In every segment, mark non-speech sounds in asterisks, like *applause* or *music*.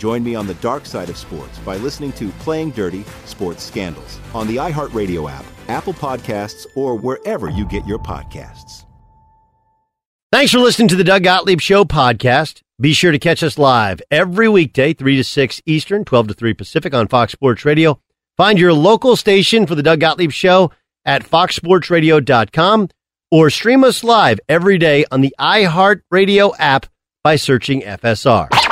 Join me on the dark side of sports by listening to Playing Dirty Sports Scandals on the iHeartRadio app Apple Podcasts, or wherever you get your podcasts. Thanks for listening to the Doug Gottlieb Show podcast. Be sure to catch us live every weekday, 3 to 6 Eastern, 12 to 3 Pacific on Fox Sports Radio. Find your local station for the Doug Gottlieb Show at foxsportsradio.com or stream us live every day on the iHeartRadio app by searching FSR.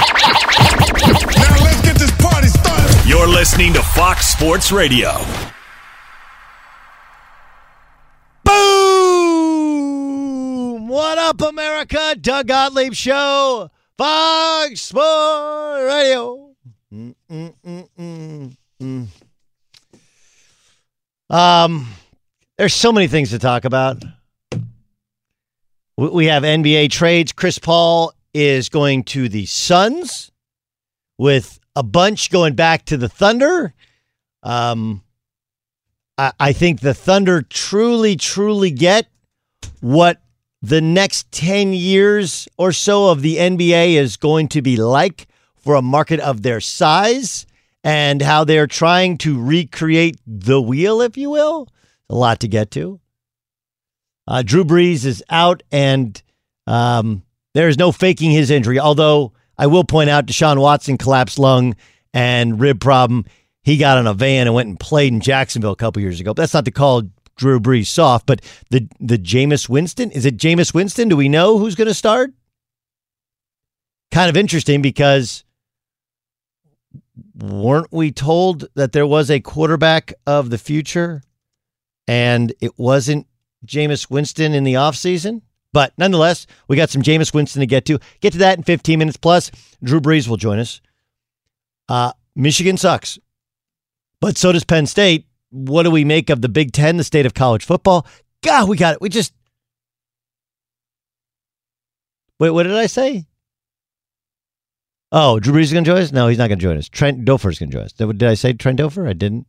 You're listening to Fox Sports Radio. Boom! What up, America? Doug Gottlieb Show, Fox Sports Radio. Um, there's so many things to talk about. We have NBA trades. Chris Paul is going to the Suns, with a bunch going back to the Thunder. Um, I, I think the Thunder truly, truly get what the next 10 years or so of the NBA is going to be like for a market of their size and how they're trying to recreate the wheel, if you will. A lot to get to. Uh, Drew Brees is out, and um, there is no faking his injury. Although I will point out Deshaun Watson collapsed lung and rib problem. He got on a van and went and played in Jacksonville a couple years ago. But that's not to call Drew Brees soft, but the the Jameis Winston is it Jameis Winston? Do we know who's going to start? Kind of interesting because weren't we told that there was a quarterback of the future and it wasn't Jameis Winston in the offseason? But nonetheless, we got some Jameis Winston to get to. Get to that in 15 minutes. Plus, Drew Brees will join us. Uh, Michigan sucks, but so does Penn State what do we make of the Big Ten, the state of college football? God, we got it. We just. Wait, what did I say? Oh, Drew Brees is going to join us? No, he's not going to join us. Trent Dilfer is going to join us. Did I say Trent Dilfer? I didn't.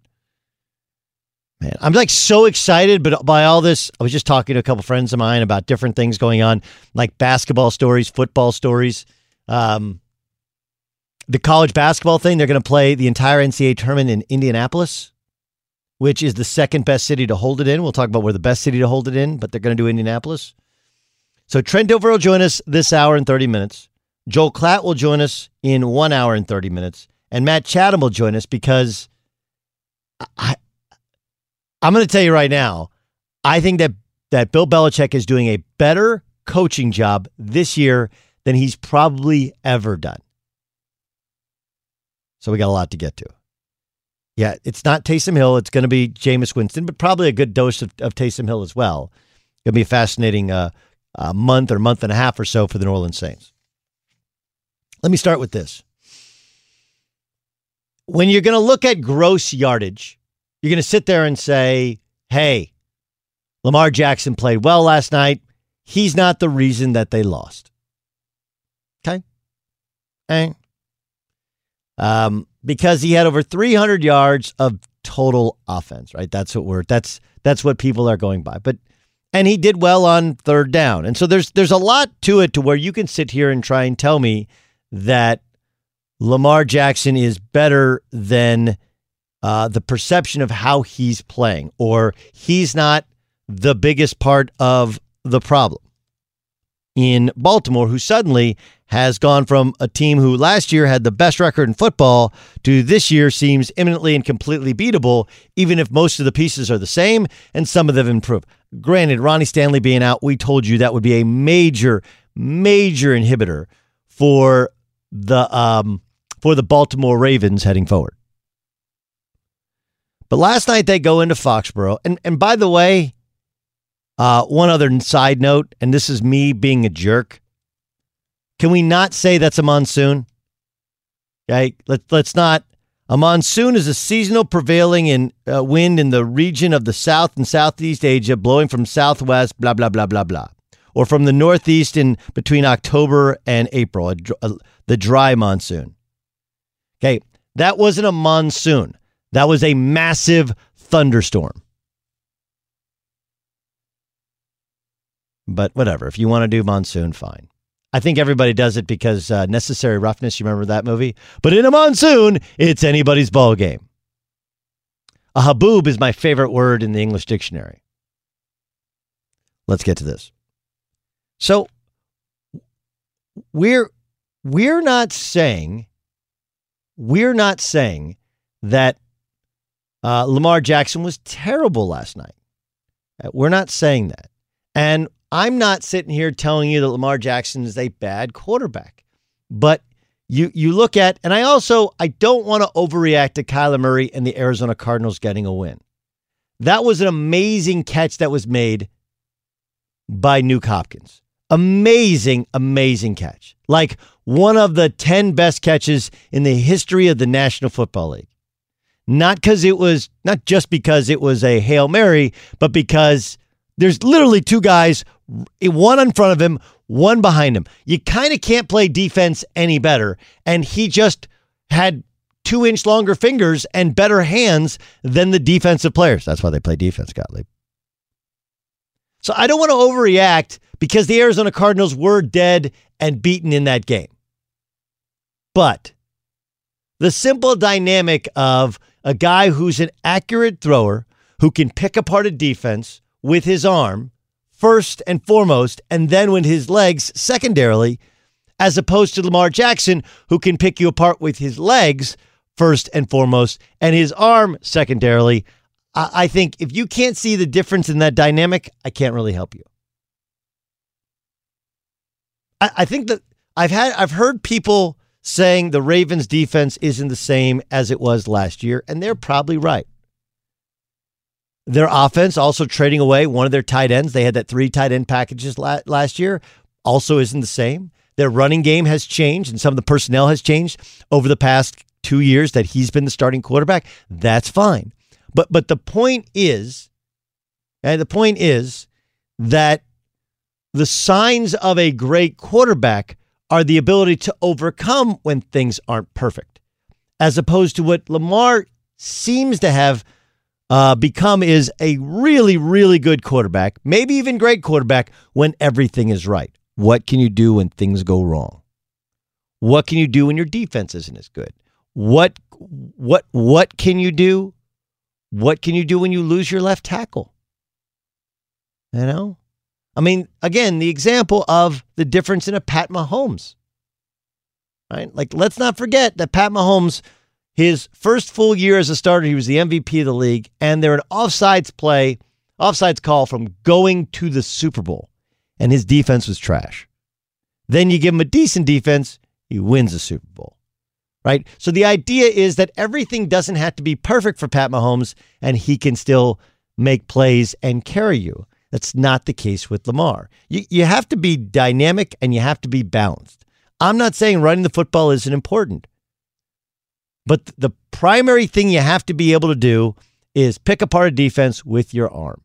Man, I'm like so excited, but by all this, I was just talking to a couple friends of mine about different things going on, like basketball stories, football stories. Um, the college basketball thing, they're going to play the entire NCAA tournament in Indianapolis which is the second best city to hold it in. We'll talk about where the best city to hold it in, but they're going to do Indianapolis. So Trent Dilfer will join us this hour and 30 minutes. Joel Klatt will join us in one hour and 30 minutes. and Matt Chatham will join us because I, I'm going to tell you right now, I think that that Bill Belichick is doing a better coaching job this year than he's probably ever done. So we got a lot to get to. Yeah, it's not Taysom Hill. It's going to be Jameis Winston, but probably a good dose of, of Taysom Hill as well. Going to be a fascinating uh, uh, month or month and a half or so for the New Orleans Saints. Let me start with this. When you're going to look at gross yardage, you're going to sit there and say, hey, Lamar Jackson played well last night. He's not the reason that they lost. Okay? Eh. Um, because he had over 300 yards of total offense, right? That's what we're that's that's what people are going by. But and he did well on third down. And so there's there's a lot to it to where you can sit here and try and tell me that Lamar Jackson is better than uh, the perception of how he's playing, or he's not the biggest part of the problem in Baltimore, who suddenly has gone from a team who last year had the best record in football to this year seems imminently and completely beatable, even if most of the pieces are the same and some of them improve. Granted, Ronnie Stanley being out, we told you that would be a major, major inhibitor for the um, for the Baltimore Ravens heading forward. But last night they go into Foxborough, and and by the way, uh, one other side note, and this is me being a jerk. Can we not say that's a monsoon? Okay, let let's not. A monsoon is a seasonal prevailing in uh, wind in the region of the South and Southeast Asia, blowing from southwest, blah blah blah blah blah, or from the northeast in between October and April, a, a, the dry monsoon. Okay, that wasn't a monsoon. That was a massive thunderstorm. But whatever. If you want to do monsoon, fine. I think everybody does it because uh, necessary roughness. You remember that movie? But in a monsoon, it's anybody's ball game. A haboob is my favorite word in the English dictionary. Let's get to this. So we're we're not saying we're not saying that uh, Lamar Jackson was terrible last night. Uh, we're not saying that. And I'm not sitting here telling you that Lamar Jackson is a bad quarterback. But you you look at, and I also I don't want to overreact to Kyler Murray and the Arizona Cardinals getting a win. That was an amazing catch that was made by Nuke Hopkins. Amazing, amazing catch. Like one of the 10 best catches in the history of the National Football League. Not because it was, not just because it was a Hail Mary, but because there's literally two guys, one in front of him, one behind him. You kind of can't play defense any better. And he just had two inch longer fingers and better hands than the defensive players. That's why they play defense, Gottlieb. So I don't want to overreact because the Arizona Cardinals were dead and beaten in that game. But the simple dynamic of a guy who's an accurate thrower who can pick apart a defense with his arm first and foremost, and then with his legs secondarily, as opposed to Lamar Jackson, who can pick you apart with his legs first and foremost and his arm secondarily. I think if you can't see the difference in that dynamic, I can't really help you. I think that I've had I've heard people saying the Ravens defense isn't the same as it was last year, and they're probably right. Their offense also trading away one of their tight ends. They had that three tight end packages last year, also isn't the same. Their running game has changed, and some of the personnel has changed over the past two years that he's been the starting quarterback. That's fine. But but the point is, and the point is that the signs of a great quarterback are the ability to overcome when things aren't perfect, as opposed to what Lamar seems to have uh, become is a really, really good quarterback, maybe even great quarterback when everything is right. What can you do when things go wrong? What can you do when your defense isn't as good? What what what can you do? What can you do when you lose your left tackle? You know? I mean, again, the example of the difference in a Pat Mahomes. Right? Like, let's not forget that Pat Mahomes His first full year as a starter, he was the MVP of the league, and they're an offsides play, offsides call from going to the Super Bowl, and his defense was trash. Then you give him a decent defense, he wins the Super Bowl. Right? So the idea is that everything doesn't have to be perfect for Pat Mahomes, and he can still make plays and carry you. That's not the case with Lamar. You, you have to be dynamic and you have to be balanced. I'm not saying running the football isn't important, but the primary thing you have to be able to do is pick apart a defense with your arm.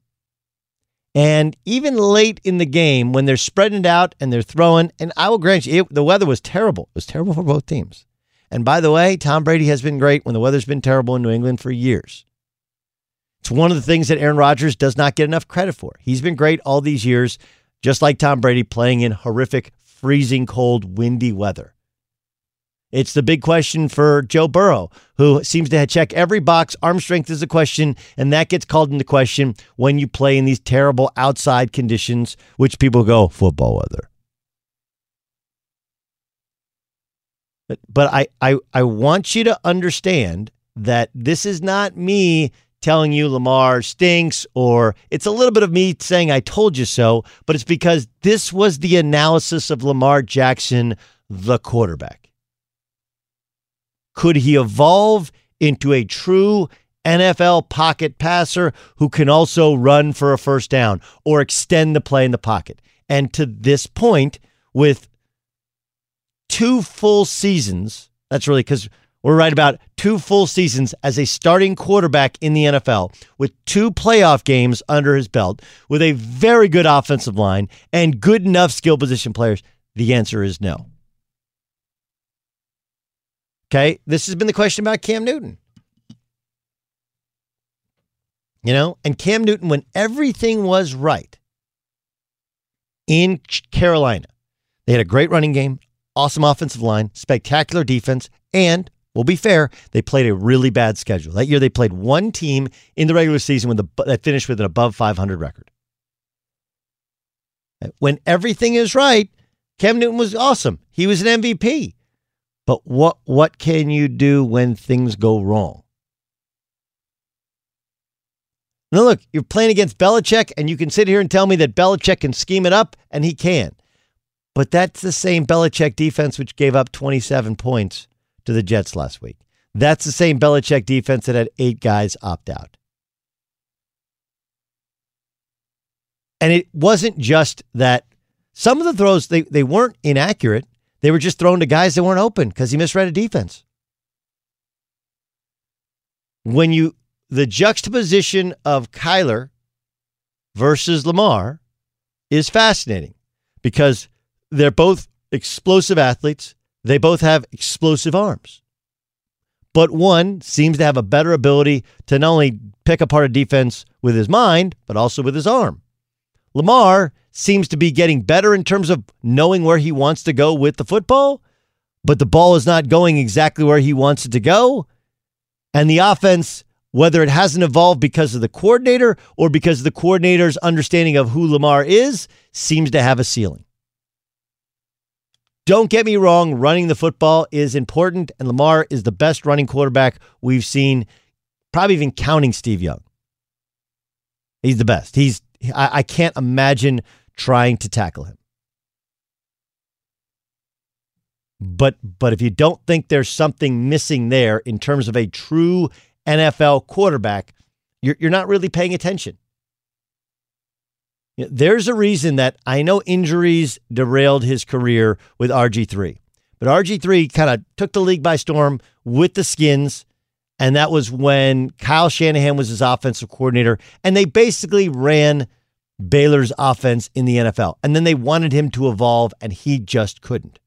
And even late in the game, when they're spreading it out and they're throwing, and I will grant you, it, the weather was terrible. It was terrible for both teams. And by the way, Tom Brady has been great when the weather's been terrible in New England for years. It's one of the things that Aaron Rodgers does not get enough credit for. He's been great all these years, just like Tom Brady, playing in horrific, freezing cold, windy weather. It's the big question for Joe Burrow, who seems to check every box. Arm strength is a question, and that gets called into question when you play in these terrible outside conditions, which people go football weather. But, but I, I, I want you to understand that this is not me telling you Lamar stinks, or it's a little bit of me saying I told you so, but it's because this was the analysis of Lamar Jackson, the quarterback. Could he evolve into a true NFL pocket passer who can also run for a first down or extend the play in the pocket? And to this point, with two full seasons, that's really because we're right about two full seasons as a starting quarterback in the NFL with two playoff games under his belt, with a very good offensive line and good enough skill position players? The answer is no. Okay, this has been the question about Cam Newton. You know, and Cam Newton, when everything was right in Carolina, they had a great running game, awesome offensive line, spectacular defense, and We'll be fair, they played a really bad schedule. That year, they played one team in the regular season with a, that finished with an above 500 record. Uh, when everything is right, Cam Newton was awesome. He was an MVP. But what what can you do when things go wrong? Now look, you're playing against Belichick, and you can sit here and tell me that Belichick can scheme it up, and he can. But that's the same Belichick defense which gave up 27 points to the Jets last week. That's the same Belichick defense that had eight guys opt out. And it wasn't just that some of the throws they, they weren't inaccurate. They were just thrown to guys that weren't open because he misread a defense. When you the juxtaposition of Kyler versus Lamar is fascinating because they're both explosive athletes. They both have explosive arms. But one seems to have a better ability to not only pick apart a defense with his mind, but also with his arm. Lamar seems to be getting better in terms of knowing where he wants to go with the football, but the ball is not going exactly where he wants it to go. And the offense, whether it hasn't evolved because of the coordinator or because the coordinator's understanding of who Lamar is, seems to have a ceiling. Don't get me wrong, running the football is important, and Lamar is the best running quarterback we've seen, probably even counting Steve Young. He's the best. He's I, I can't imagine trying to tackle him. But but if you don't think there's something missing there in terms of a true NFL quarterback, you're you're not really paying attention. There's a reason that I know injuries derailed his career with RG3, but RG3 kind of took the league by storm with the skins. And that was when Kyle Shanahan was his offensive coordinator. And they basically ran Baylor's offense in the NFL. And then they wanted him to evolve, and he just couldn't.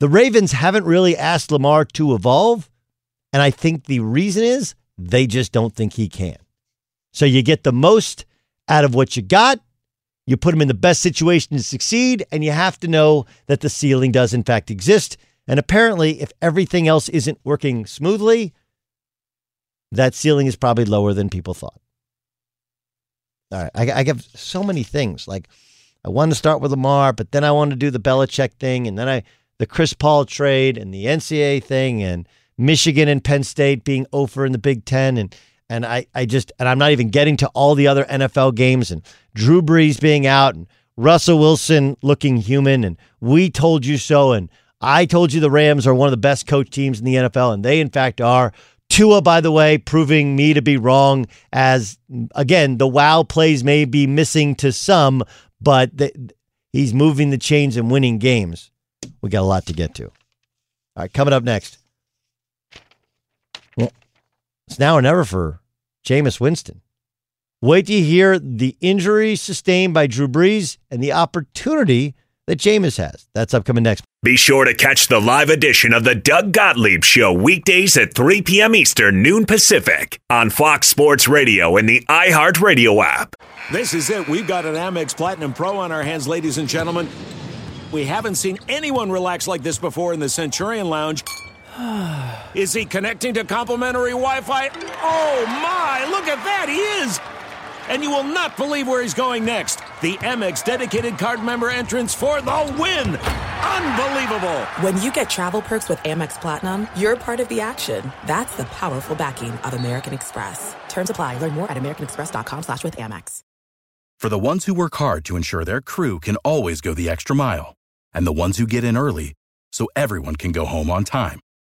The Ravens haven't really asked Lamar to evolve. And I think the reason is they just don't think he can. So you get the most out of what you got. You put them in the best situation to succeed, and you have to know that the ceiling does, in fact, exist. And apparently, if everything else isn't working smoothly, that ceiling is probably lower than people thought. All right. I, I have so many things. Like, I wanted to start with Lamar, but then I wanted to do the Belichick thing, and then I the Chris Paul trade and the NCAA thing, and Michigan and Penn State being over in the Big Ten, and and I I just and I'm not even getting to all the other NFL games and Drew Brees being out and Russell Wilson looking human and we told you so and I told you the Rams are one of the best coach teams in the NFL and they in fact are. Tua, by the way, proving me to be wrong. As again, the wow plays may be missing to some, but the, he's moving the chains and winning games. We got a lot to get to. All right, coming up next. Well, it's now or never for Jameis Winston. Wait to hear the injury sustained by Drew Brees and the opportunity that Jameis has. That's upcoming next. Be sure to catch the live edition of the Doug Gottlieb Show weekdays at 3 p.m. Eastern, noon Pacific on Fox Sports Radio and the iHeartRadio app. This is it. We've got an Amex Platinum Pro on our hands, ladies and gentlemen. We haven't seen anyone relax like this before in the Centurion Lounge. *sighs* Is he connecting to complimentary Wi Fi? Oh my, look at that! He is! And you will not believe where he's going next. The Amex dedicated card member entrance for the win! Unbelievable! When you get travel perks with Amex Platinum, you're part of the action. That's the powerful backing of American Express. Terms apply. Learn more at americanexpress.com slash with Amex. For the ones who work hard to ensure their crew can always go the extra mile, and the ones who get in early so everyone can go home on time,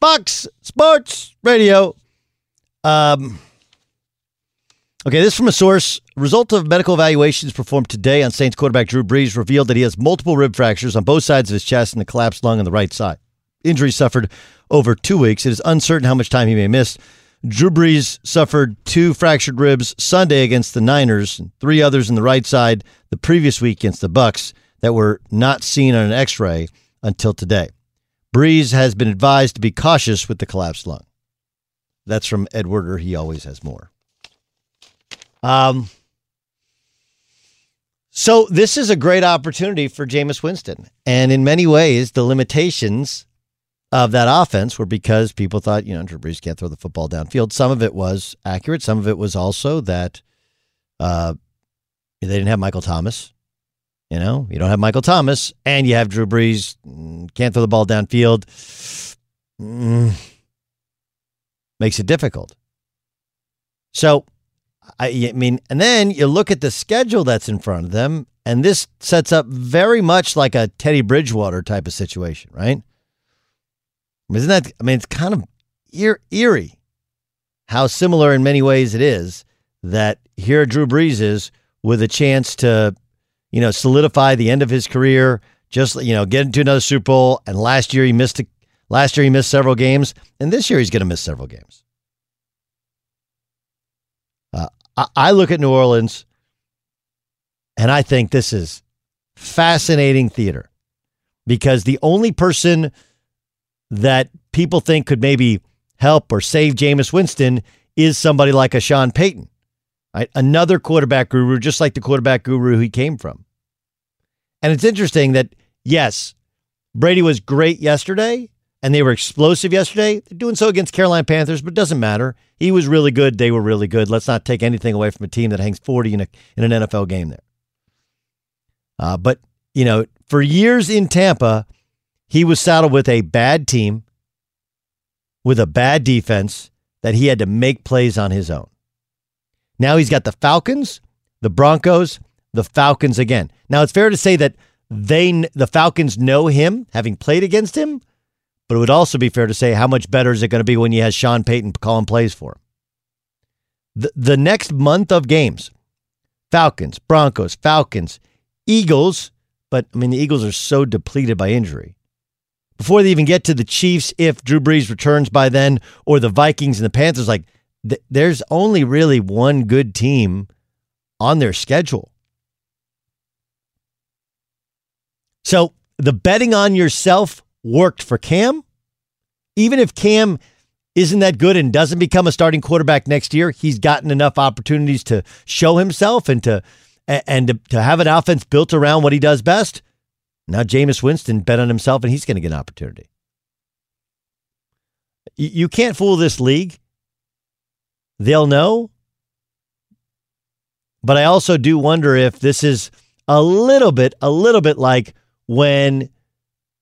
Fox Sports Radio. Um, okay, this is from a source. Result of medical evaluations performed today on Saints quarterback Drew Brees revealed that he has multiple rib fractures on both sides of his chest and a collapsed lung on the right side. Injury suffered over two weeks. It is uncertain how much time he may miss. Drew Brees suffered two fractured ribs Sunday against the Niners, and three others in the right side the previous week against the Bucs that were not seen on an X-ray until today. Brees has been advised to be cautious with the collapsed lung. That's from Ed Werder he always has more. Um, so this is a great opportunity for Jameis Winston. And in many ways, the limitations of that offense were because people thought, you know, Drew Brees can't throw the football downfield. Some of it was accurate. Some of it was also that uh, they didn't have Michael Thomas. You know, you don't have Michael Thomas, and you have Drew Brees, mm, can't throw the ball downfield. Mm, makes it difficult. So, I, I mean, and then you look at the schedule that's in front of them, and this sets up very much like a Teddy Bridgewater type of situation, right? Isn't that? I mean, it's kind of eerie how similar in many ways it is that here Drew Brees is with a chance to, you know, solidify the end of his career, just you know, get into another Super Bowl. And last year he missed a, last year he missed several games, and this year he's going to miss several games. Uh, I, I look at New Orleans, and I think this is fascinating theater because the only person that people think could maybe help or save Jameis Winston is somebody like a Sean Payton, right? Another quarterback guru, just like the quarterback guru he came from. And it's interesting that, yes, Brady was great yesterday and they were explosive yesterday. They're doing so against Carolina Panthers, but it doesn't matter. He was really good. They were really good. Let's not take anything away from a team that hangs 40 in, a, in an NFL game there. Uh, but, you know, for years in Tampa, he was saddled with a bad team, with a bad defense that he had to make plays on his own. Now he's got the Falcons, the Broncos, the Falcons again. Now it's fair to say that they the Falcons know him, having played against him, but it would also be fair to say how much better is it going to be when he has Sean Payton calling plays for him. The, the next month of games, Falcons, Broncos, Falcons, Eagles, but I mean the Eagles are so depleted by injury before they even get to the Chiefs, if Drew Brees returns by then, or the Vikings and the Panthers, like th- there's only really one good team on their schedule. So the betting on yourself worked for Cam. Even if Cam isn't that good and doesn't become a starting quarterback next year, he's gotten enough opportunities to show himself and to and to, to have an offense built around what he does best. Now Jameis Winston bet on himself and he's going to get an opportunity. You can't fool this league. They'll know. But I also do wonder if this is a little bit, a little bit like when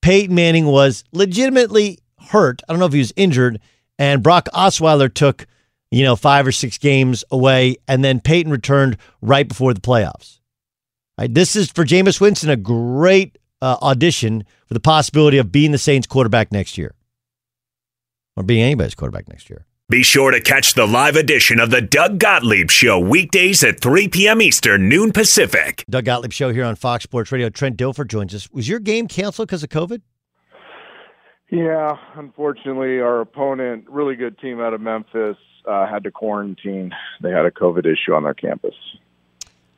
Peyton Manning was legitimately hurt. I don't know if he was injured, and Brock Osweiler took, you know, five or six games away, and then Peyton returned right before the playoffs. Right, this is for Jameis Winston a great uh, audition for the possibility of being the Saints quarterback next year or being anybody's quarterback next year. Be sure to catch the live edition of the Doug Gottlieb Show weekdays at 3 p.m. Eastern, noon Pacific. Doug Gottlieb Show here on Fox Sports Radio. Trent Dilfer joins us. Was your game canceled because of COVID? Yeah, unfortunately, our opponent, really good team out of Memphis, uh, had to quarantine. They had a COVID issue on their campus.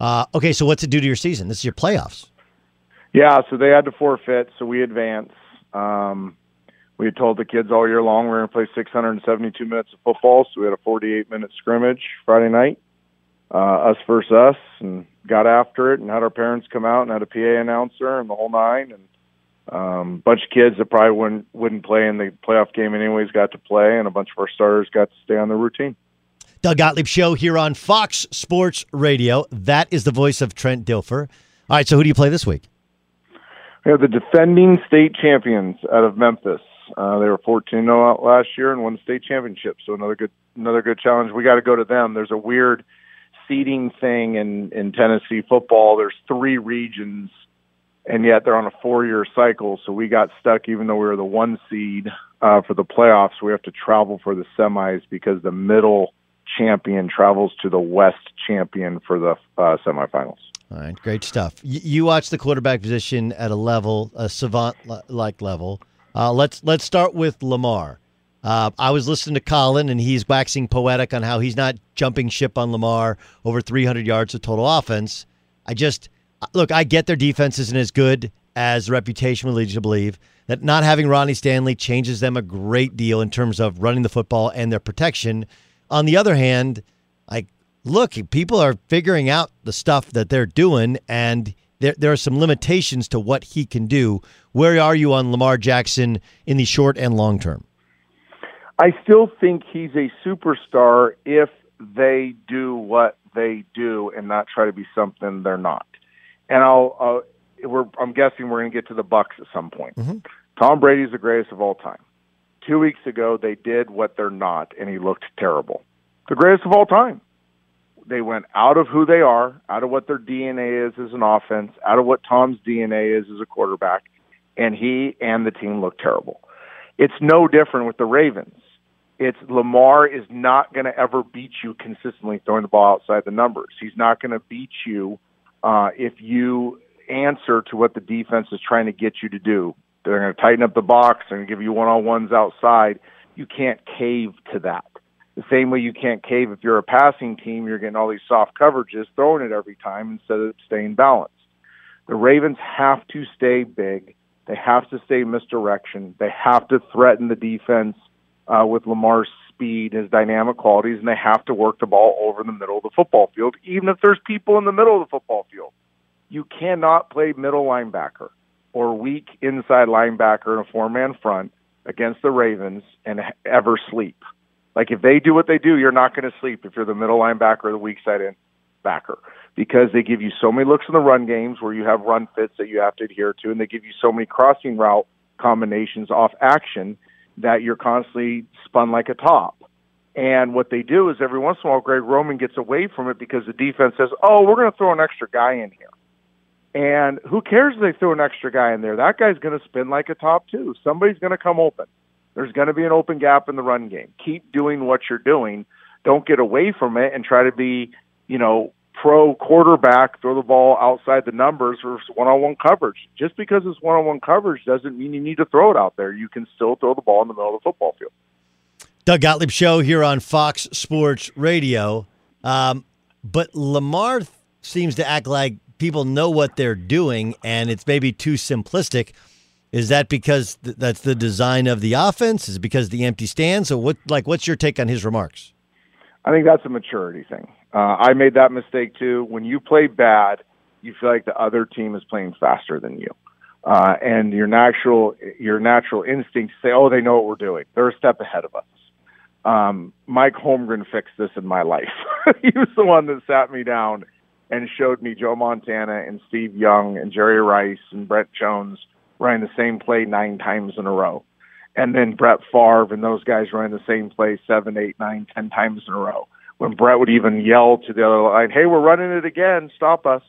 Uh, okay, so what's it do to your season? This is your playoffs. Yeah, so they had to forfeit, so we advance. Um, we had told the kids all year long we are going to play 672 minutes of football, so we had a 48 minute scrimmage Friday night, uh, us versus us, and got after it, and had our parents come out and had a PA announcer and the whole nine, and um, bunch of kids that probably wouldn't wouldn't play in the playoff game anyways got to play, and a bunch of our starters got to stay on the routine. Doug Gottlieb Show here on Fox Sports Radio. That is the voice of Trent Dilfer. All right, so who do you play this week? We have the defending state champions out of Memphis. Uh, they were 14 0 last year and won the state championship. So another good another good challenge. We got to go to them. There's a weird seeding thing in in Tennessee football. There's three regions, and yet they're on a four year cycle. So we got stuck, even though we were the one seed uh, for the playoffs. We have to travel for the semis because the middle champion travels to the west champion for the uh, semifinals. All right, great stuff. You, you watch the quarterback position at a level, a savant-like level. Uh, let's let's start with Lamar. Uh, I was listening to Colin, and he's waxing poetic on how he's not jumping ship on Lamar over 300 yards of total offense. I just look. I get their defense isn't as good as the reputation would lead you to believe, that not having Ronnie Stanley changes them a great deal in terms of running the football and their protection. On the other hand, like, look, people are figuring out the stuff that they're doing, and there, there are some limitations to what he can do. Where are you on Lamar Jackson in the short and long term? I still think he's a superstar if they do what they do and not try to be something they're not. And I'll, uh, we're, I'm guessing we're going to get to the Bucs at some point. Mm-hmm. Tom Brady's the greatest of all time. Two weeks ago, they did what they're not, and he looked terrible. The greatest of all time. They went out of who they are, out of what their DNA is as an offense, out of what Tom's DNA is as a quarterback, and he and the team looked terrible. It's no different with the Ravens it's Lamar is not going to ever beat you consistently throwing the ball outside the numbers. He's not going to beat you uh, if you answer to what the defense is trying to get you to do. They're going to tighten up the box and give you one on ones outside. You can't cave to that. The same way you can't cave if you're a passing team, you're getting all these soft coverages, throwing it every time instead of staying balanced. The Ravens have to stay big. They have to stay misdirection. They have to threaten the defense uh, with Lamar's speed, his dynamic qualities, and they have to work the ball over the middle of the football field, even if there's people in the middle of the football field. You cannot play middle linebacker or weak inside linebacker in a four man front against the Ravens and ever sleep. Like if they do what they do, you're not going to sleep if you're the middle linebacker or the weak side in backer because they give you so many looks in the run games where you have run fits that you have to adhere to, and they give you so many crossing route combinations off action that you're constantly spun like a top. And what they do is every once in a while, Greg Roman gets away from it because the defense says, "Oh, we're going to throw an extra guy in here." And who cares if they throw an extra guy in there? That guy's going to spin like a top too. Somebody's going to come open. There's going to be an open gap in the run game. Keep doing what you're doing. Don't get away from it and try to be, you know, pro quarterback, throw the ball outside the numbers versus one on one coverage. Just because it's one on one coverage doesn't mean you need to throw it out there. You can still throw the ball in the middle of the football field. Doug Gottlieb Show here on Fox Sports Radio. Um, but Lamar seems to act like people know what they're doing and it's maybe too simplistic. Is that because th- that's the design of the offense? Is it because the empty stands? So what like what's your take on his remarks? I think that's a maturity thing. Uh, I made that mistake too. When you play bad, you feel like the other team is playing faster than you, uh, and your natural your natural instincts say, "Oh, they know what we're doing. They're a step ahead of us." Um, Mike Holmgren fixed this in my life. *laughs* he was the one that sat me down and showed me Joe Montana and Steve Young and Jerry Rice and Brent Jones running the same play nine times in a row. And then Brett Favre and those guys running the same play seven, eight, nine, ten times in a row when Brett would even yell to the other line, "Hey, we're running it again! Stop us!"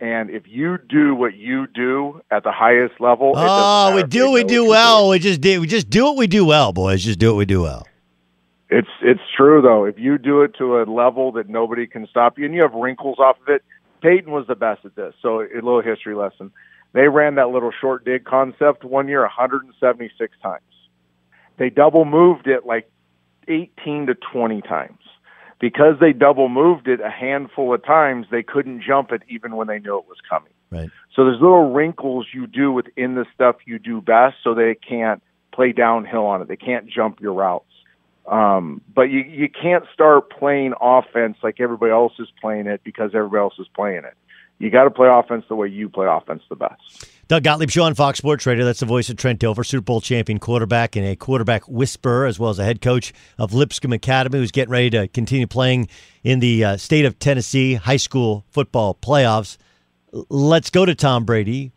And if you do what you do at the highest level, oh, we do we do well. We just do we just do what we do well, boys. Just do what we do well. It's it's true though. If you do it to a level that nobody can stop you, and you have wrinkles off of it, Peyton was the best at this. So a little history lesson. They ran that little short dig concept one year 176 times. They double moved it like 18 to 20 times because they double moved it a handful of times, they couldn't jump it even when they knew it was coming. Right. So there's little wrinkles you do within the stuff you do best, so they can't play downhill on it. They can't jump your routes. Um, but you you can't start playing offense like everybody else is playing it because everybody else is playing it. You got to play offense the way you play offense the best. Doug Gottlieb Show on Fox Sports Radio. That's the voice of Trent Dilfer, Super Bowl champion quarterback and a quarterback whisperer, as well as a head coach of Lipscomb Academy, who's getting ready to continue playing in the uh, state of Tennessee high school football playoffs. Let's go to Tom Brady.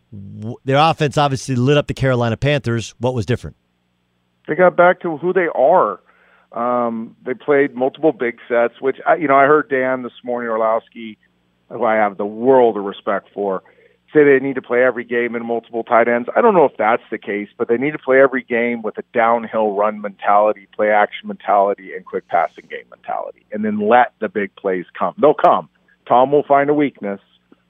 Their offense obviously lit up the Carolina Panthers. What was different? They got back to who they are. Um, they played multiple big sets, which I, you know I heard Dan this morning Orlovsky, who I have the world of respect for say they need to play every game in multiple tight ends. I don't know if that's the case, but they need to play every game with a downhill run mentality, play action mentality, and quick passing game mentality, and then let the big plays come. They'll come. Tom will find a weakness.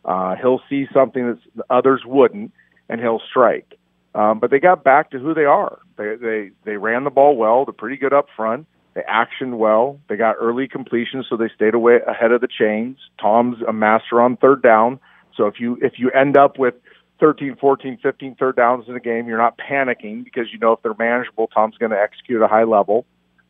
Uh, he'll see something that others wouldn't, and he'll strike. Um, but they got back to who they are. They they they ran the ball well. They're pretty good up front. They actioned well. They got early completions, so they stayed away ahead of the chains. Tom's a master on third down. So if you if you end up with 13, 14, 15 third downs in a game. You're not panicking because you know if they're manageable, Tom's going to execute at a high level.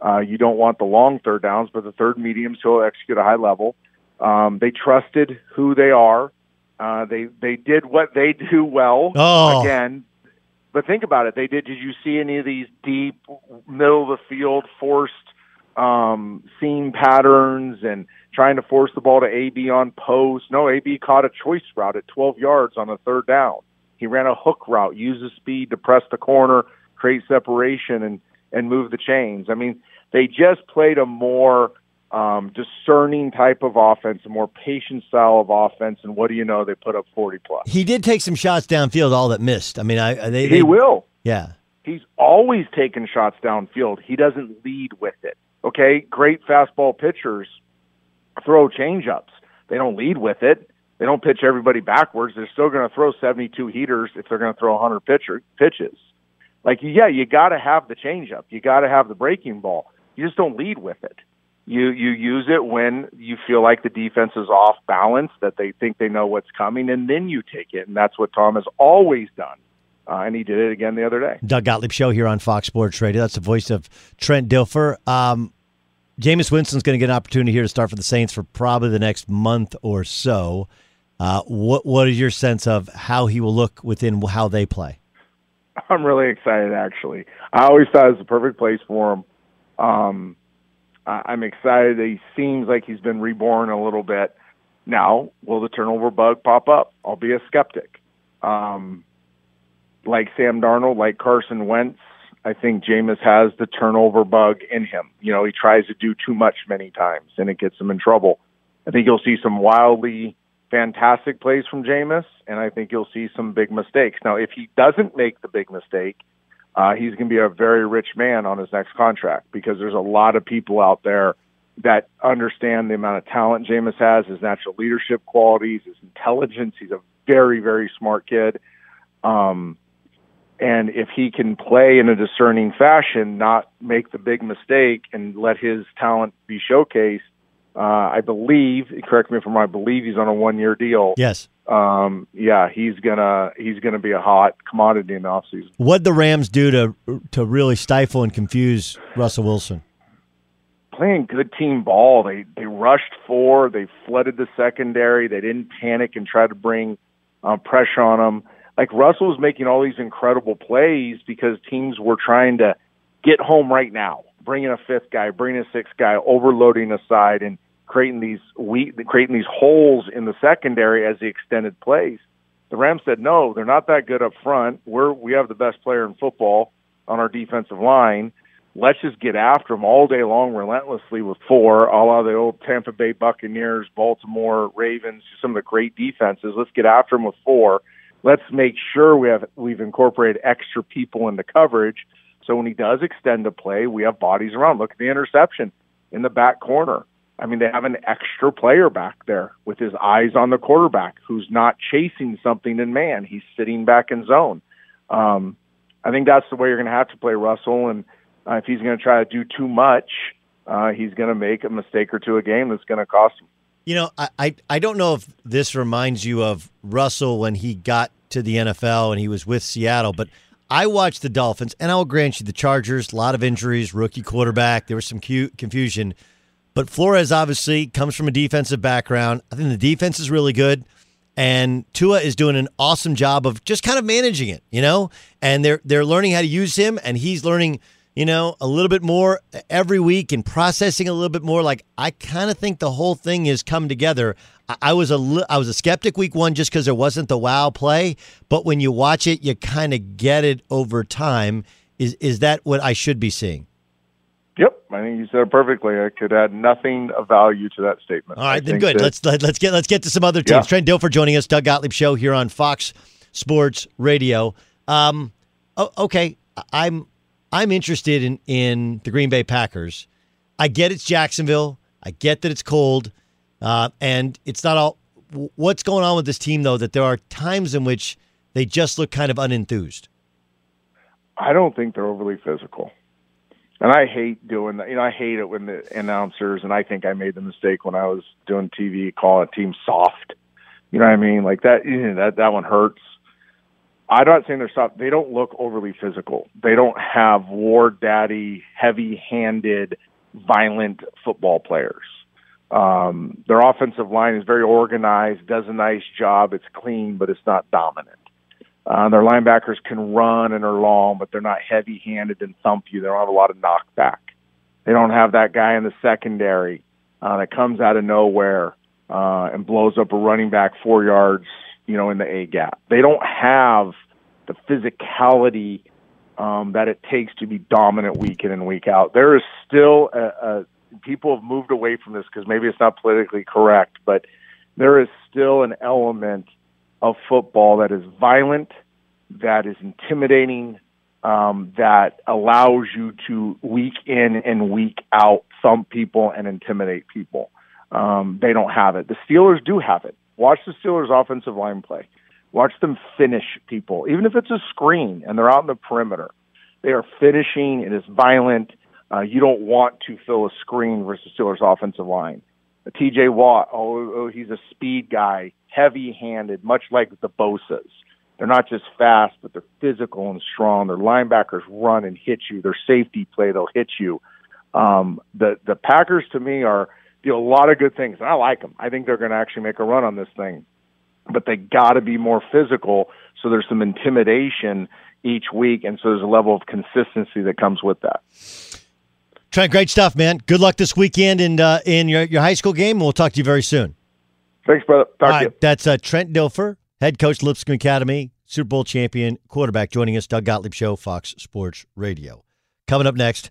Uh, you don't want the long third downs, but the third mediums he'll execute at a high level. Um, they trusted who they are. Uh, they they did what they *laughs* do well. Oh. Again, but think about it. They did. Did you see any of these deep middle of the field forced um, seam patterns and trying to force the ball to AB on post? No, AB caught a choice route at 12 yards on a third down. He ran a hook route, used the speed to press the corner, create separation, and and move the chains. I mean, they just played a more um, discerning type of offense, a more patient style of offense, and what do you know? They put up 40 plus. He did take some shots downfield, all that missed. I mean, I they, He will. Yeah. He's always taking shots downfield. He doesn't lead with it. Okay, great fastball pitchers throw changeups. They don't lead with it. They don't pitch everybody backwards. They're still going to throw 72 heaters if they're going to throw 100 pitcher pitches. Like, yeah, you got to have the changeup. You got to have the breaking ball. You just don't lead with it. You you use it when you feel like the defense is off balance, that they think they know what's coming, and then you take it. And that's what Tom has always done. Uh, and he did it again the other day. Doug Gottlieb show here on Fox Sports Radio. That's the voice of Trent Dilfer. Um, Jameis Winston's going to get an opportunity here to start for the Saints for probably the next month or so. Uh, what what is your sense of how he will look within how they play? I'm really excited, actually. I always thought it was the perfect place for him. Um, I- I'm excited he seems like he's been reborn a little bit. Now, will the turnover bug pop up? I'll be a skeptic. Um, like Sam Darnold, like Carson Wentz, I think Jameis has the turnover bug in him. You know, he tries to do too much many times, and it gets him in trouble. I think you'll see some wildly fantastic plays from Jameis, and I think you'll see some big mistakes. Now, if he doesn't make the big mistake, uh, he's going to be a very rich man on his next contract because there's a lot of people out there that understand the amount of talent Jameis has, his natural leadership qualities, his intelligence. He's a very, very smart kid. Um, and if he can play in a discerning fashion, not make the big mistake, and let his talent be showcased, uh, I believe. Correct me if I'm wrong. I believe he's on a one-year deal. Yes. Um, yeah, he's gonna he's gonna be a hot commodity in the offseason. What the Rams do to to really stifle and confuse Russell Wilson? playing good team ball. They they rushed four. They flooded the secondary. They didn't panic and try to bring uh, pressure on them. Like Russell was making all these incredible plays because teams were trying to get home right now, bringing a fifth guy, bringing a sixth guy, overloading a side, and creating these we creating these holes in the secondary as the extended plays. The Rams said no, they're not that good up front. We're we have the best player in football on our defensive line let's just get after them all day long relentlessly with four, a la the old Tampa Bay Buccaneers, Baltimore Ravens, some of the great defenses. Let's get after them with four. Let's make sure we have we've incorporated extra people into coverage. So when he does extend the play, we have bodies around. Look at the interception in the back corner. I mean, they have an extra player back there with his eyes on the quarterback who's not chasing something in man. He's sitting back in zone. Um, I think that's the way you're going to have to play Russell. And uh, if he's going to try to do too much, uh, he's going to make a mistake or two a game that's going to cost him. You know, I, I I don't know if this reminds you of Russell when he got to the NFL and he was with Seattle, but I watched the Dolphins, and I will grant you the Chargers, a lot of injuries, rookie quarterback, there was some cu- confusion. But Flores obviously comes from a defensive background. I think the defense is really good. And Tua is doing an awesome job of just kind of managing it, you know? And they're they're learning how to use him and he's learning, you know, a little bit more every week and processing a little bit more. Like I kind of think the whole thing is come together. I, I was a li- I was a skeptic week one just because there wasn't the wow play, but when you watch it, you kind of get it over time. Is is that what I should be seeing? Yep, I think you said it perfectly. I could add nothing of value to that statement. All right, I then good. that- Let's let, let's get let's get to some other teams. Yeah. Trent Dilfer joining us, Doug Gottlieb show here on Fox Sports Radio. Um, o- okay, I'm I'm interested in in the Green Bay Packers. I get it's Jacksonville. I get that it's cold, uh, and it's not all. What's going on with this team though? That there are times in which they just look kind of unenthused. I don't think they're overly physical. And I hate doing that. You know, I hate it when the announcers, and I think I made the mistake when I was doing TV, calling a team soft. You know what I mean? Like that, you know, that, that one hurts. I'm not saying they're soft. They don't look overly physical. They don't have war daddy, heavy-handed, violent football players. Um, their offensive line is very organized, does a nice job. It's clean, but it's not dominant. Uh, their linebackers can run and are long, but they're not heavy-handed and thump you. They don't have a lot of knockback. They don't have that guy in the secondary uh, that comes out of nowhere uh, and blows up a running back four yards, you know, in the A gap. They don't have the physicality um, that it takes to be dominant week in and week out. There is still a, a people have moved away from this because maybe it's not politically correct, but there is still an element of football that is violent, that is intimidating, um, that allows you to week in and week out thump people and intimidate people. Um, they don't have it. The Steelers do have it. Watch the Steelers' offensive line play. Watch them finish people, even if it's a screen and they're out in the perimeter. They are finishing. It is violent. Uh, you don't want to fill a screen versus Steelers' offensive line. T.J. Watt, oh, oh, he's a speed guy, heavy-handed, much like the Bosa's. They're not just fast, but they're physical and strong. Their linebackers run and hit you. Their safety play, they'll hit you. Um, the the Packers, to me, are do a lot of good things, and I like them. I think they're going to actually make a run on this thing, but they got to be more physical. So there's some intimidation each week, and so there's a level of consistency that comes with that. Trent, great stuff, man. Good luck this weekend in uh, in your, your high school game. We'll talk to you very soon. Thanks, brother. Talk All you. that's uh, Trent Dilfer, head coach, Lipscomb Academy, Super Bowl champion, quarterback, joining us. Doug Gottlieb Show, Fox Sports Radio. Coming up next,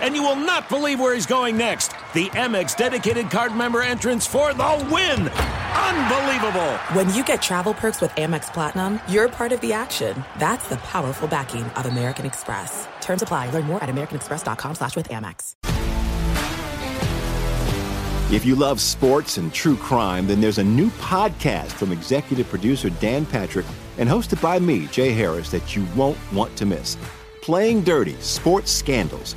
And you will not believe where he's going next. The Amex dedicated card member entrance for the win! Unbelievable! When you get travel perks with Amex Platinum, you're part of the action. That's the powerful backing of American Express. Terms apply. Learn more at americanexpress.com slash with Amex. If you love sports and true crime, then there's a new podcast from executive producer Dan Patrick and hosted by me, Jay Harris, that you won't want to miss. Playing Dirty Sports Scandals.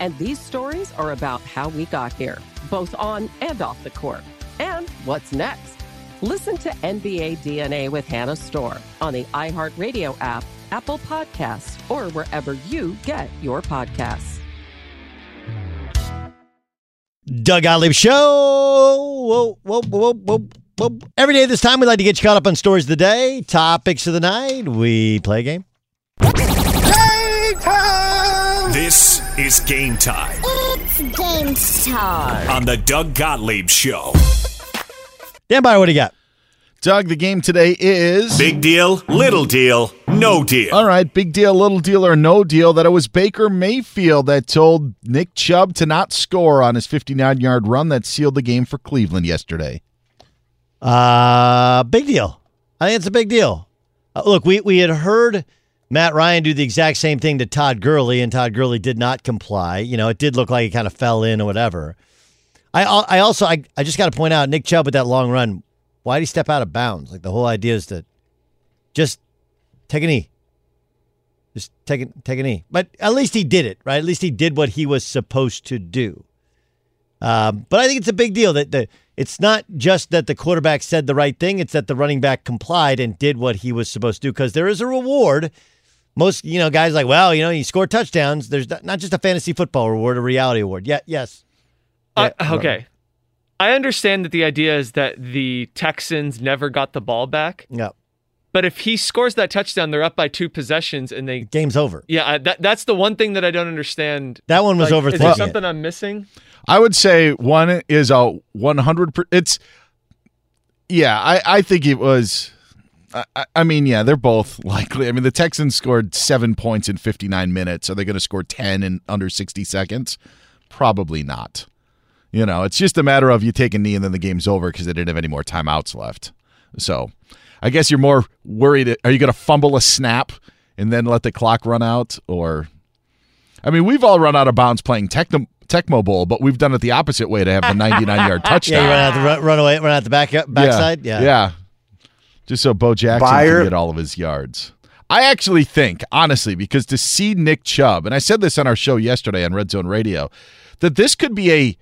And these stories are about how we got here, both on and off the court. And what's next? Listen to NBA DNA with Hannah Storm on the iHeartRadio app, Apple Podcasts, or wherever you get your podcasts. Doug Gottlieb Show. Whoa, whoa, whoa, whoa, whoa. Every day this time, we like to get you caught up on stories of the day, topics of the night. We play a game. This is game time It's game time. on the Doug Gottlieb Show. Dan Beyer, what do you got? Doug, the game today is Big deal, little deal, no deal. All right, big deal, little deal, or no deal that it was Baker Mayfield that told Nick Chubb to not score on his 59 yard run that sealed the game for Cleveland yesterday. Uh, big deal. I think it's a big deal. Uh, look, we, we had heard Matt Ryan do the exact same thing to Todd Gurley, and Todd Gurley did not comply. You know, it did look like he kind of fell in or whatever. I I also I, I just got to point out Nick Chubb with that long run. Why did he step out of bounds? Like the whole idea is to just take a knee. Just take a, take a knee. But at least he did it, right? At least he did what he was supposed to do. Um, but I think it's a big deal that the it's not just that the quarterback said the right thing; it's that the running back complied and did what he was supposed to do. Because there is a reward. Most you know guys like, well, you know, you score touchdowns. There's not, not just a fantasy football reward, a reality award. Yeah, yes. Uh, Yeah, okay. I understand that the idea is that the Texans never got the ball back. Yeah. But if he scores that touchdown, they're up by two possessions, and they game's over. Yeah, I, that that's the one thing that I don't understand. That one was Like, overthinking Is there it. something I'm missing? I would say one is a 100. Per, it's yeah. I I think it was. I- I, mean, yeah, they're both likely. I mean, the Texans scored seven points in 59 minutes. Are they going to score 10 in under 60 seconds? Probably not. You know, it's just a matter of you take a knee and then the game's over because they didn't have any more timeouts left. So, I guess you're more worried. Are you going to fumble a snap and then let the clock run out, or? I mean, we've all run out of bounds playing Tecmo, Tecmo Bowl, but we've done it the opposite way to have the 99 yard touchdown. *laughs* Yeah, you run out the run, run away, run out the back uh, backside. Yeah, yeah. Just so Bo Jackson Buyer. can get all of his yards. I actually think, honestly, because to see Nick Chubb, and I said this on our show yesterday on Red Zone Radio, that this could be a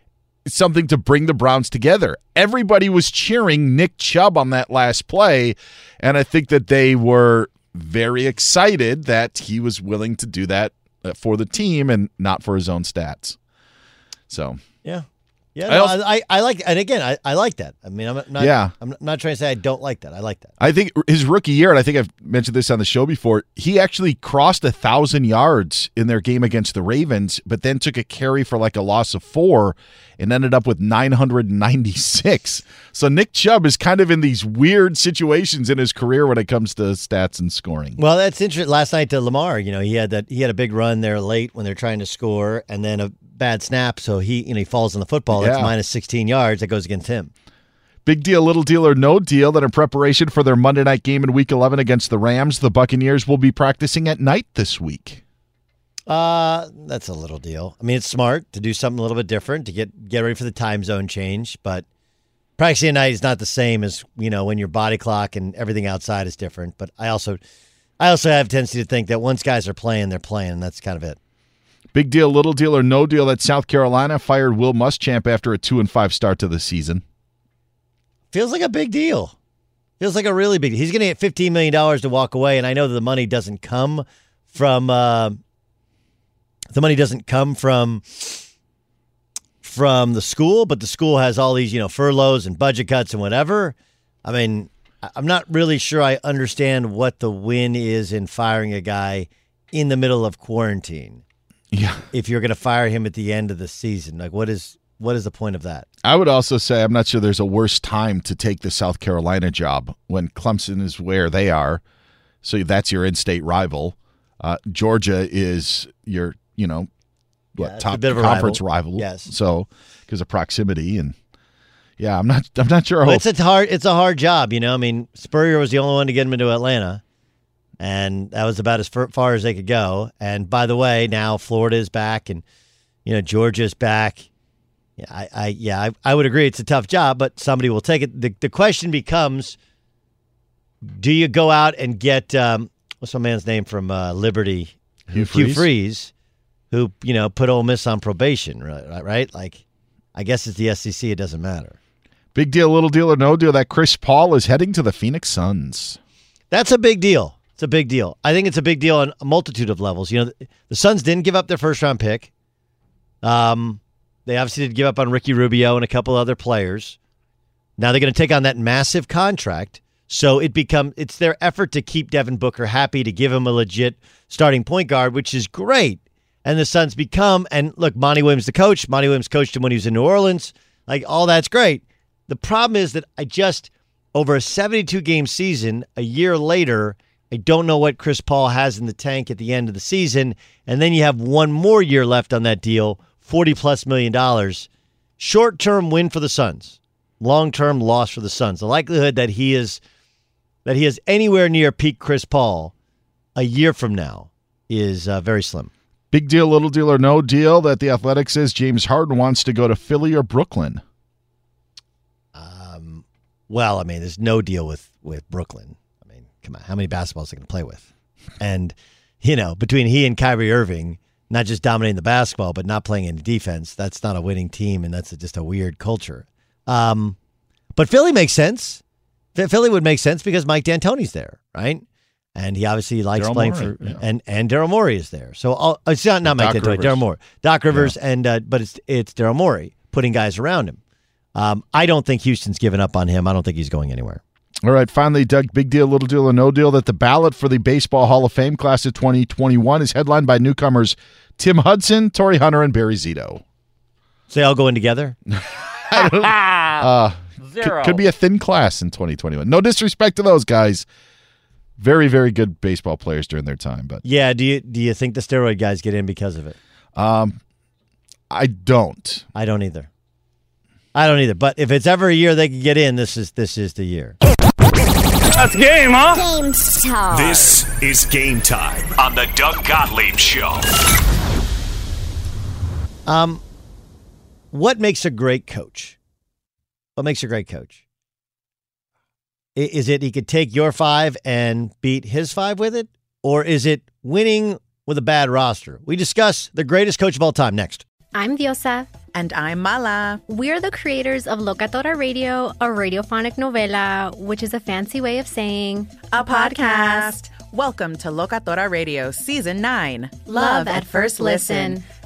something to bring the Browns together. Everybody was cheering Nick Chubb on that last play, and I think that they were very excited that he was willing to do that uh, for the team and not for his own stats. So, Yeah. Yeah, I no, I, also- I, I like, and again, I, I like that. I mean, I'm not, Yeah. I'm not trying to say I don't like that. I like that. I think his rookie year, and I think I've mentioned this on the show before, he actually crossed a thousand yards in their game against the Ravens, but then took a carry for like a loss of four and ended up with 996. So Nick Chubb is kind of in these weird situations in his career when it comes to stats and scoring. Well, that's interesting. Last night to Lamar, you know, he had that he had a big run there late when they're trying to score, and then a bad snap, so he you know he falls on the football. That's Yeah. minus 16 yards. That goes against him. Big deal, little deal, or no deal that in preparation for their Monday night game in week 11 against the Rams, the Buccaneers will be practicing at night this week. Uh, that's a little deal. I mean, it's smart to do something a little bit different to get get ready for the time zone change, but practicing at night is not the same as you know when your body clock and everything outside is different. But I also, I also have a tendency to think that once guys are playing, they're playing, and that's kind of it. Big deal, little deal, or no deal that South Carolina fired Will Muschamp after a two and five start to the season. Feels like a big deal. Feels like a really big. He's going to get fifteen million dollars to walk away, and I know that the money doesn't come from. Uh, the money doesn't come from from the school, but the school has all these, you know, furloughs and budget cuts and whatever. I mean, I'm not really sure I understand what the win is in firing a guy in the middle of quarantine. Yeah. If you're going to fire him at the end of the season, like what is what is the point of that? I would also say I'm not sure there's a worse time to take the South Carolina job when Clemson is where they are. So that's your in-state rival. Uh, Georgia is your, you know, what a top bit of a conference rival. rival. Yes. So because of proximity and yeah, I'm not. I'm not sure. Well, it's a hard it's a hard job, you know. I mean, Spurrier was the only one to get him into Atlanta, and that was about as far, far as they could go. And by the way, now Florida is back, and you know Georgia's back. Yeah, I, I yeah, I, I would agree it's a tough job, but somebody will take it. The, the question becomes: Do you go out and get um, what's my man's name from uh, Liberty, Hugh Hugh Freeze? Freeze, who you know put Ole Miss on probation, right? Right? Like, I guess it's the SEC. It doesn't matter. Big deal, little deal, or no deal that Chris Paul is heading to the Phoenix Suns. That's a big deal. It's a big deal. I think it's a big deal on a multitude of levels. You know, the, the Suns didn't give up their first round pick. Um, they obviously did give up on Ricky Rubio and a couple other players. Now they're going to take on that massive contract. So it become it's their effort to keep Devin Booker happy to give him a legit starting point guard, which is great. And the Suns become and look, Monty Williams the coach. Monty Williams coached him when he was in New Orleans. Like all that's great. The problem is that I just over a 72 game season, a year later, I don't know what Chris Paul has in the tank at the end of the season. And then you have one more year left on that deal, 40 plus million dollars. Short term win for the Suns, long term loss for the Suns. The likelihood that he is that he is anywhere near peak Chris Paul a year from now is uh, very slim. Big deal, little deal, or no deal that the Athletic says James Harden wants to go to Philly or Brooklyn. Well, I mean, there's no deal with with Brooklyn. I mean, come on, how many basketballs are they going to play with? And you know, between he and Kyrie Irving, not just dominating the basketball, but not playing any defense, that's not a winning team, and that's just a weird culture. Um, but Philly makes sense. Philly would make sense because Mike D'Antoni's there, right? And he obviously likes Daryl playing Morey, for, yeah. and and Daryl Morey is there. So all, it's not not Mike Doc D'Antoni, Daryl Morey, Doc Rivers, and uh, but it's it's Daryl Morey putting guys around him. Um, I don't think Houston's given up on him. I don't think he's going anywhere. All right, finally, Doug, big deal, little deal, or no deal that the ballot for the Baseball Hall of Fame class of 2021 is headlined by newcomers Tim Hudson, Torii Hunter, and Barry Zito. So they all go in together. *laughs* *laughs* Uh, c- Zero. could be a thin class in 2021. No disrespect to those guys. Very, very good baseball players during their time, but Yeah. Do you do you think the steroid guys get in because of it? um, I don't. I don't either. I don't either. But if it's ever a year they can get in, this is this is the year. That's game, huh? Game time. This is game time on the Doug Gottlieb Show. Um, what makes a great coach? What makes a great coach? I- Is it he could take your five and beat his five with it, or is it winning with a bad roster? We discuss the greatest coach of all time next. I'm Diosa. And I'm Mala. We're the creators of Locatora Radio, a radiophonic novela, which is a fancy way of saying A podcast. Welcome to Locatora Radio Season 9 Love at First Listen.